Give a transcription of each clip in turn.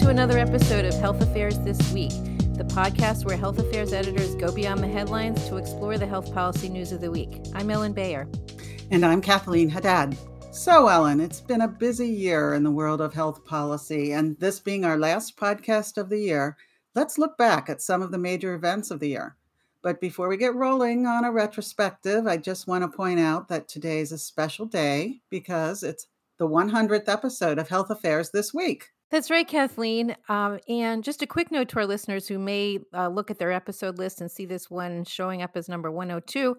to another episode of Health Affairs This Week, the podcast where health affairs editors go beyond the headlines to explore the health policy news of the week. I'm Ellen Bayer. And I'm Kathleen Haddad. So, Ellen, it's been a busy year in the world of health policy, and this being our last podcast of the year, let's look back at some of the major events of the year. But before we get rolling on a retrospective, I just want to point out that today is a special day because it's the 100th episode of Health Affairs this week. That's right, Kathleen. Um, and just a quick note to our listeners who may uh, look at their episode list and see this one showing up as number 102.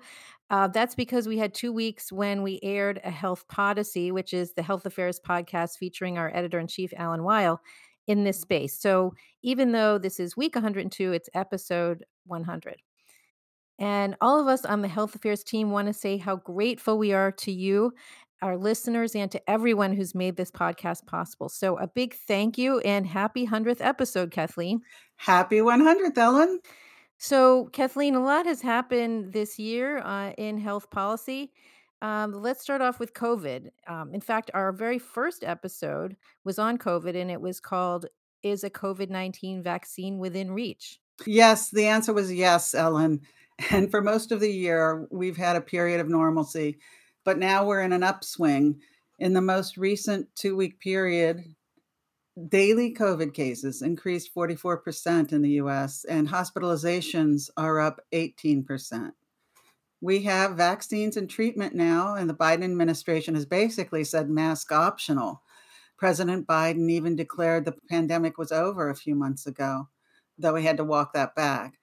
Uh, that's because we had two weeks when we aired A Health Podyssey, which is the health affairs podcast featuring our editor in chief, Alan Weil, in this space. So even though this is week 102, it's episode 100. And all of us on the health affairs team want to say how grateful we are to you, our listeners, and to everyone who's made this podcast possible. So a big thank you and happy 100th episode, Kathleen. Happy 100th, Ellen. So, Kathleen, a lot has happened this year uh, in health policy. Um, let's start off with COVID. Um, in fact, our very first episode was on COVID and it was called Is a COVID 19 Vaccine Within Reach? Yes, the answer was yes, Ellen. And for most of the year, we've had a period of normalcy, but now we're in an upswing. In the most recent two week period, daily COVID cases increased 44% in the US, and hospitalizations are up 18%. We have vaccines and treatment now, and the Biden administration has basically said mask optional. President Biden even declared the pandemic was over a few months ago, though he had to walk that back.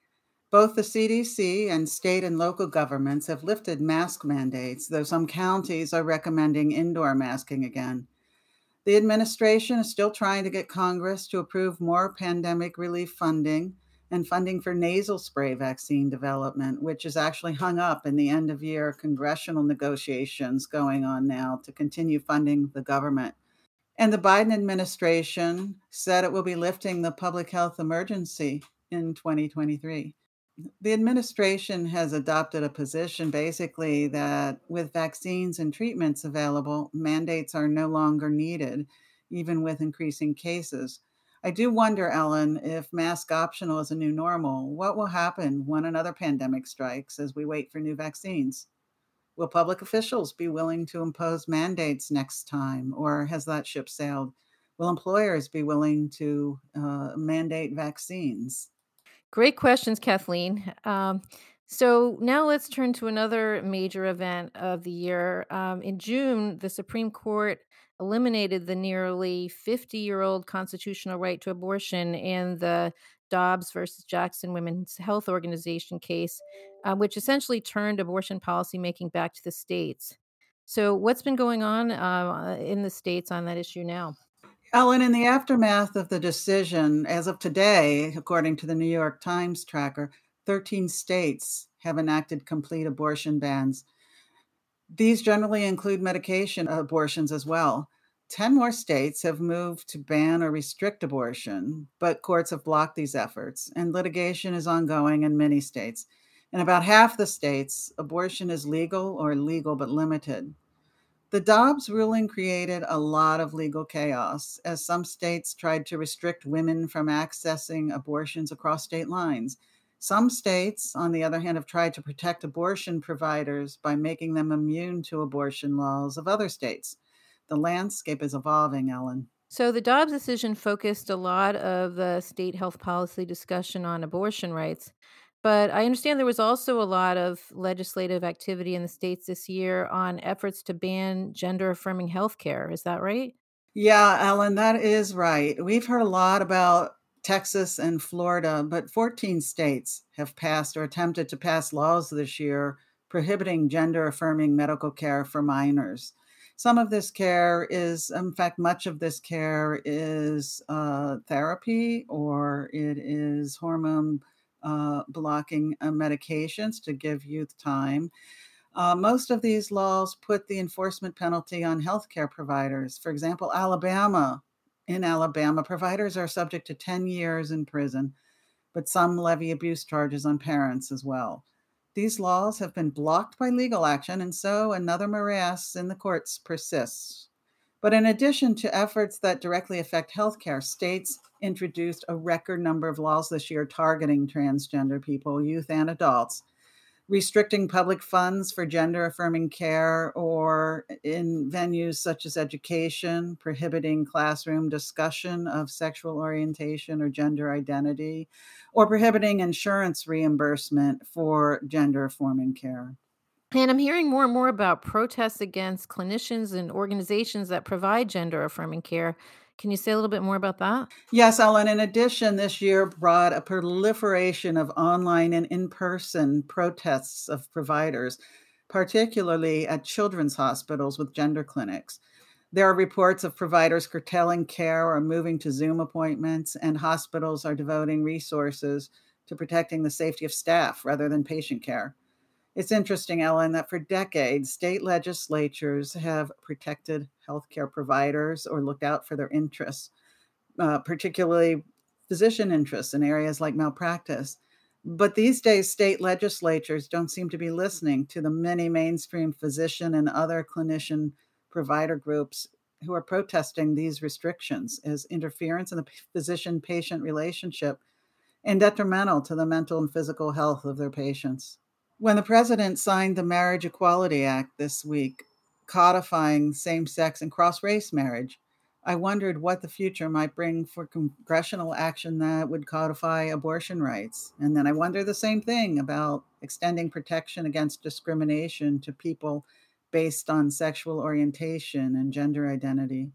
Both the CDC and state and local governments have lifted mask mandates, though some counties are recommending indoor masking again. The administration is still trying to get Congress to approve more pandemic relief funding and funding for nasal spray vaccine development, which is actually hung up in the end of year congressional negotiations going on now to continue funding the government. And the Biden administration said it will be lifting the public health emergency in 2023 the administration has adopted a position basically that with vaccines and treatments available, mandates are no longer needed, even with increasing cases. I do wonder, Ellen, if mask optional is a new normal, what will happen when another pandemic strikes as we wait for new vaccines? Will public officials be willing to impose mandates next time, or has that ship sailed? Will employers be willing to uh, mandate vaccines? Great questions, Kathleen. Um, so now let's turn to another major event of the year. Um, in June, the Supreme Court eliminated the nearly 50 year old constitutional right to abortion in the Dobbs versus Jackson Women's Health Organization case, uh, which essentially turned abortion policymaking back to the states. So, what's been going on uh, in the states on that issue now? Oh, Ellen, in the aftermath of the decision, as of today, according to the New York Times tracker, 13 states have enacted complete abortion bans. These generally include medication abortions as well. 10 more states have moved to ban or restrict abortion, but courts have blocked these efforts, and litigation is ongoing in many states. In about half the states, abortion is legal or legal but limited. The Dobbs ruling created a lot of legal chaos as some states tried to restrict women from accessing abortions across state lines. Some states, on the other hand, have tried to protect abortion providers by making them immune to abortion laws of other states. The landscape is evolving, Ellen. So, the Dobbs decision focused a lot of the state health policy discussion on abortion rights. But I understand there was also a lot of legislative activity in the states this year on efforts to ban gender affirming healthcare. Is that right? Yeah, Ellen, that is right. We've heard a lot about Texas and Florida, but 14 states have passed or attempted to pass laws this year prohibiting gender affirming medical care for minors. Some of this care is, in fact, much of this care is uh, therapy or it is hormone uh, blocking uh, medications to give youth time. Uh, most of these laws put the enforcement penalty on healthcare providers. For example, Alabama, in Alabama, providers are subject to 10 years in prison, but some levy abuse charges on parents as well. These laws have been blocked by legal action, and so another morass in the courts persists. But in addition to efforts that directly affect healthcare, states introduced a record number of laws this year targeting transgender people, youth, and adults restricting public funds for gender affirming care or in venues such as education, prohibiting classroom discussion of sexual orientation or gender identity, or prohibiting insurance reimbursement for gender affirming care. And I'm hearing more and more about protests against clinicians and organizations that provide gender affirming care. Can you say a little bit more about that? Yes, Ellen. In addition, this year brought a proliferation of online and in person protests of providers, particularly at children's hospitals with gender clinics. There are reports of providers curtailing care or moving to Zoom appointments, and hospitals are devoting resources to protecting the safety of staff rather than patient care. It's interesting, Ellen, that for decades, state legislatures have protected healthcare providers or looked out for their interests, uh, particularly physician interests in areas like malpractice. But these days, state legislatures don't seem to be listening to the many mainstream physician and other clinician provider groups who are protesting these restrictions as interference in the physician patient relationship and detrimental to the mental and physical health of their patients. When the president signed the Marriage Equality Act this week, codifying same sex and cross race marriage, I wondered what the future might bring for congressional action that would codify abortion rights. And then I wonder the same thing about extending protection against discrimination to people based on sexual orientation and gender identity.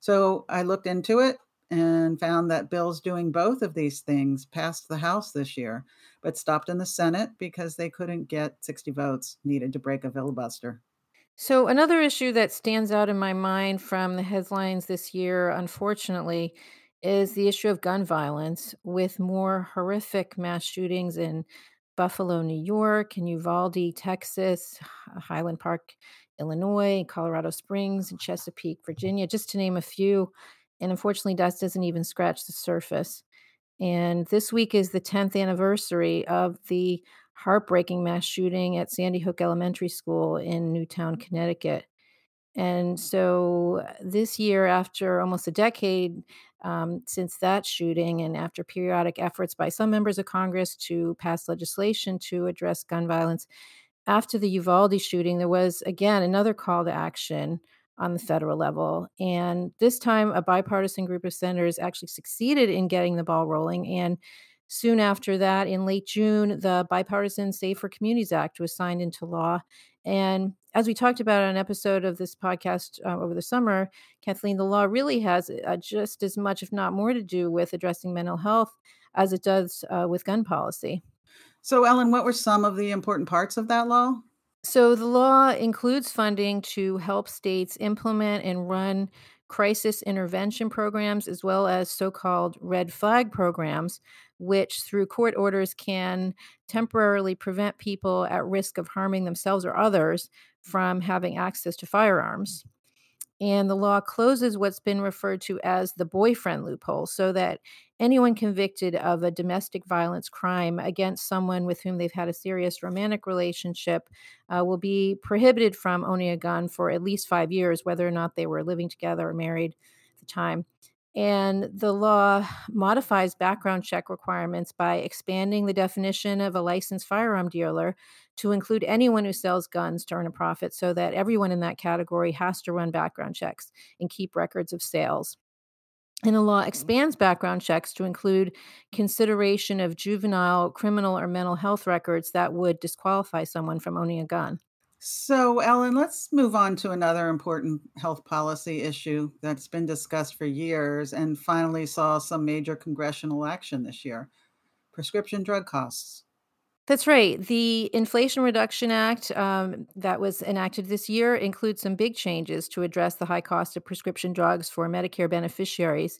So I looked into it and found that bills doing both of these things passed the House this year, but stopped in the Senate because they couldn't get 60 votes needed to break a filibuster. So, another issue that stands out in my mind from the headlines this year, unfortunately, is the issue of gun violence, with more horrific mass shootings in Buffalo, New York, and Uvalde, Texas, Highland Park, Illinois, Colorado Springs, and Chesapeake, Virginia, just to name a few. And unfortunately, dust doesn't even scratch the surface. And this week is the 10th anniversary of the heartbreaking mass shooting at Sandy Hook Elementary School in Newtown, Connecticut. And so uh, this year, after almost a decade um, since that shooting, and after periodic efforts by some members of Congress to pass legislation to address gun violence, after the Uvalde shooting, there was again another call to action on the federal level. And this time, a bipartisan group of senators actually succeeded in getting the ball rolling. And soon after that, in late June, the Bipartisan Safer Communities Act was signed into law. And as we talked about on an episode of this podcast uh, over the summer, Kathleen, the law really has uh, just as much, if not more, to do with addressing mental health as it does uh, with gun policy. So, Ellen, what were some of the important parts of that law? So the law includes funding to help states implement and run crisis intervention programs as well as so called red flag programs, which through court orders can temporarily prevent people at risk of harming themselves or others from having access to firearms. And the law closes what's been referred to as the boyfriend loophole so that anyone convicted of a domestic violence crime against someone with whom they've had a serious romantic relationship uh, will be prohibited from owning a gun for at least five years, whether or not they were living together or married at the time. And the law modifies background check requirements by expanding the definition of a licensed firearm dealer to include anyone who sells guns to earn a profit so that everyone in that category has to run background checks and keep records of sales. And the law Mm-hmm. expands background checks to include consideration of juvenile, criminal, or mental health records that would disqualify someone from owning a gun. So, Ellen, let's move on to another important health policy issue that's been discussed for years and finally saw some major congressional action this year prescription drug costs. That's right. The Inflation Reduction Act um, that was enacted this year includes some big changes to address the high cost of prescription drugs for Medicare beneficiaries.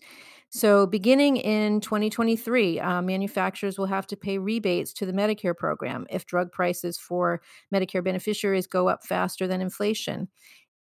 So, beginning in 2023, uh, manufacturers will have to pay rebates to the Medicare program if drug prices for Medicare beneficiaries go up faster than inflation.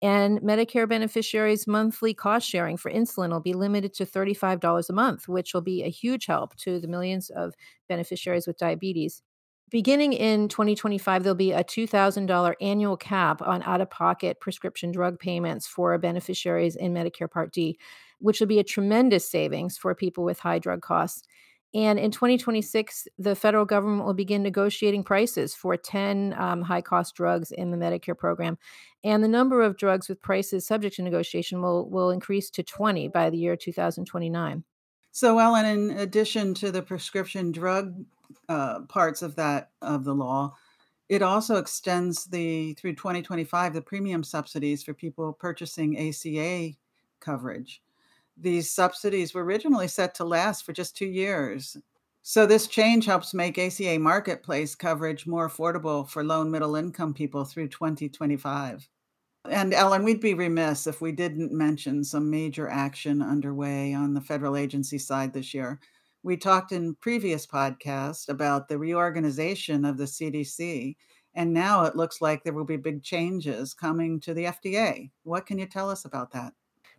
And Medicare beneficiaries' monthly cost sharing for insulin will be limited to $35 a month, which will be a huge help to the millions of beneficiaries with diabetes. Beginning in 2025, there'll be a $2,000 annual cap on out of pocket prescription drug payments for beneficiaries in Medicare Part D, which will be a tremendous savings for people with high drug costs. And in 2026, the federal government will begin negotiating prices for 10 um, high cost drugs in the Medicare program. And the number of drugs with prices subject to negotiation will, will increase to 20 by the year 2029. So, Ellen, in addition to the prescription drug uh, parts of that of the law, it also extends the through 2025 the premium subsidies for people purchasing ACA coverage. These subsidies were originally set to last for just two years. So, this change helps make ACA marketplace coverage more affordable for low and middle income people through 2025. And Ellen, we'd be remiss if we didn't mention some major action underway on the federal agency side this year. We talked in previous podcasts about the reorganization of the CDC, and now it looks like there will be big changes coming to the FDA. What can you tell us about that?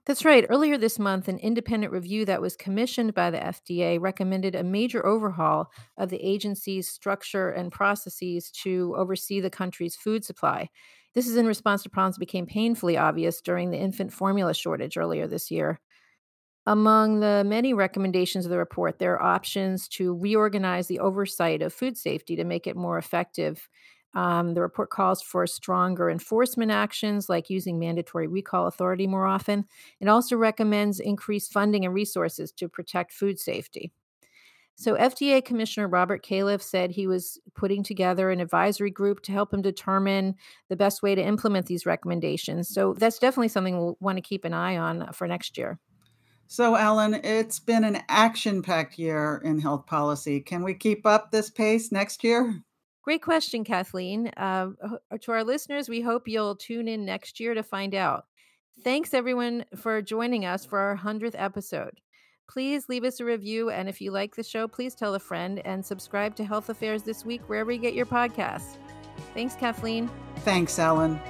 That's right. Earlier this month, an independent review that was commissioned by the FDA recommended a major overhaul of the agency's structure and processes to oversee the country's food supply. This is in response to problems that became painfully obvious during the infant formula shortage earlier this year. Among the many recommendations of the report, there are options to reorganize the oversight of food safety to make it more effective. Um, the report calls for stronger enforcement actions like using mandatory recall authority more often. It also recommends increased funding and resources to protect food safety. So, FDA Commissioner Robert Califf said he was putting together an advisory group to help him determine the best way to implement these recommendations. So, that's definitely something we'll want to keep an eye on for next year. So, Ellen, it's been an action packed year in health policy. Can we keep up this pace next year? Great question, Kathleen. Uh, to our listeners, we hope you'll tune in next year to find out. Thanks, everyone, for joining us for our 100th episode. Please leave us a review. And if you like the show, please tell a friend and subscribe to Health Affairs This Week wherever you get your podcasts. Thanks, Kathleen. Thanks, Ellen.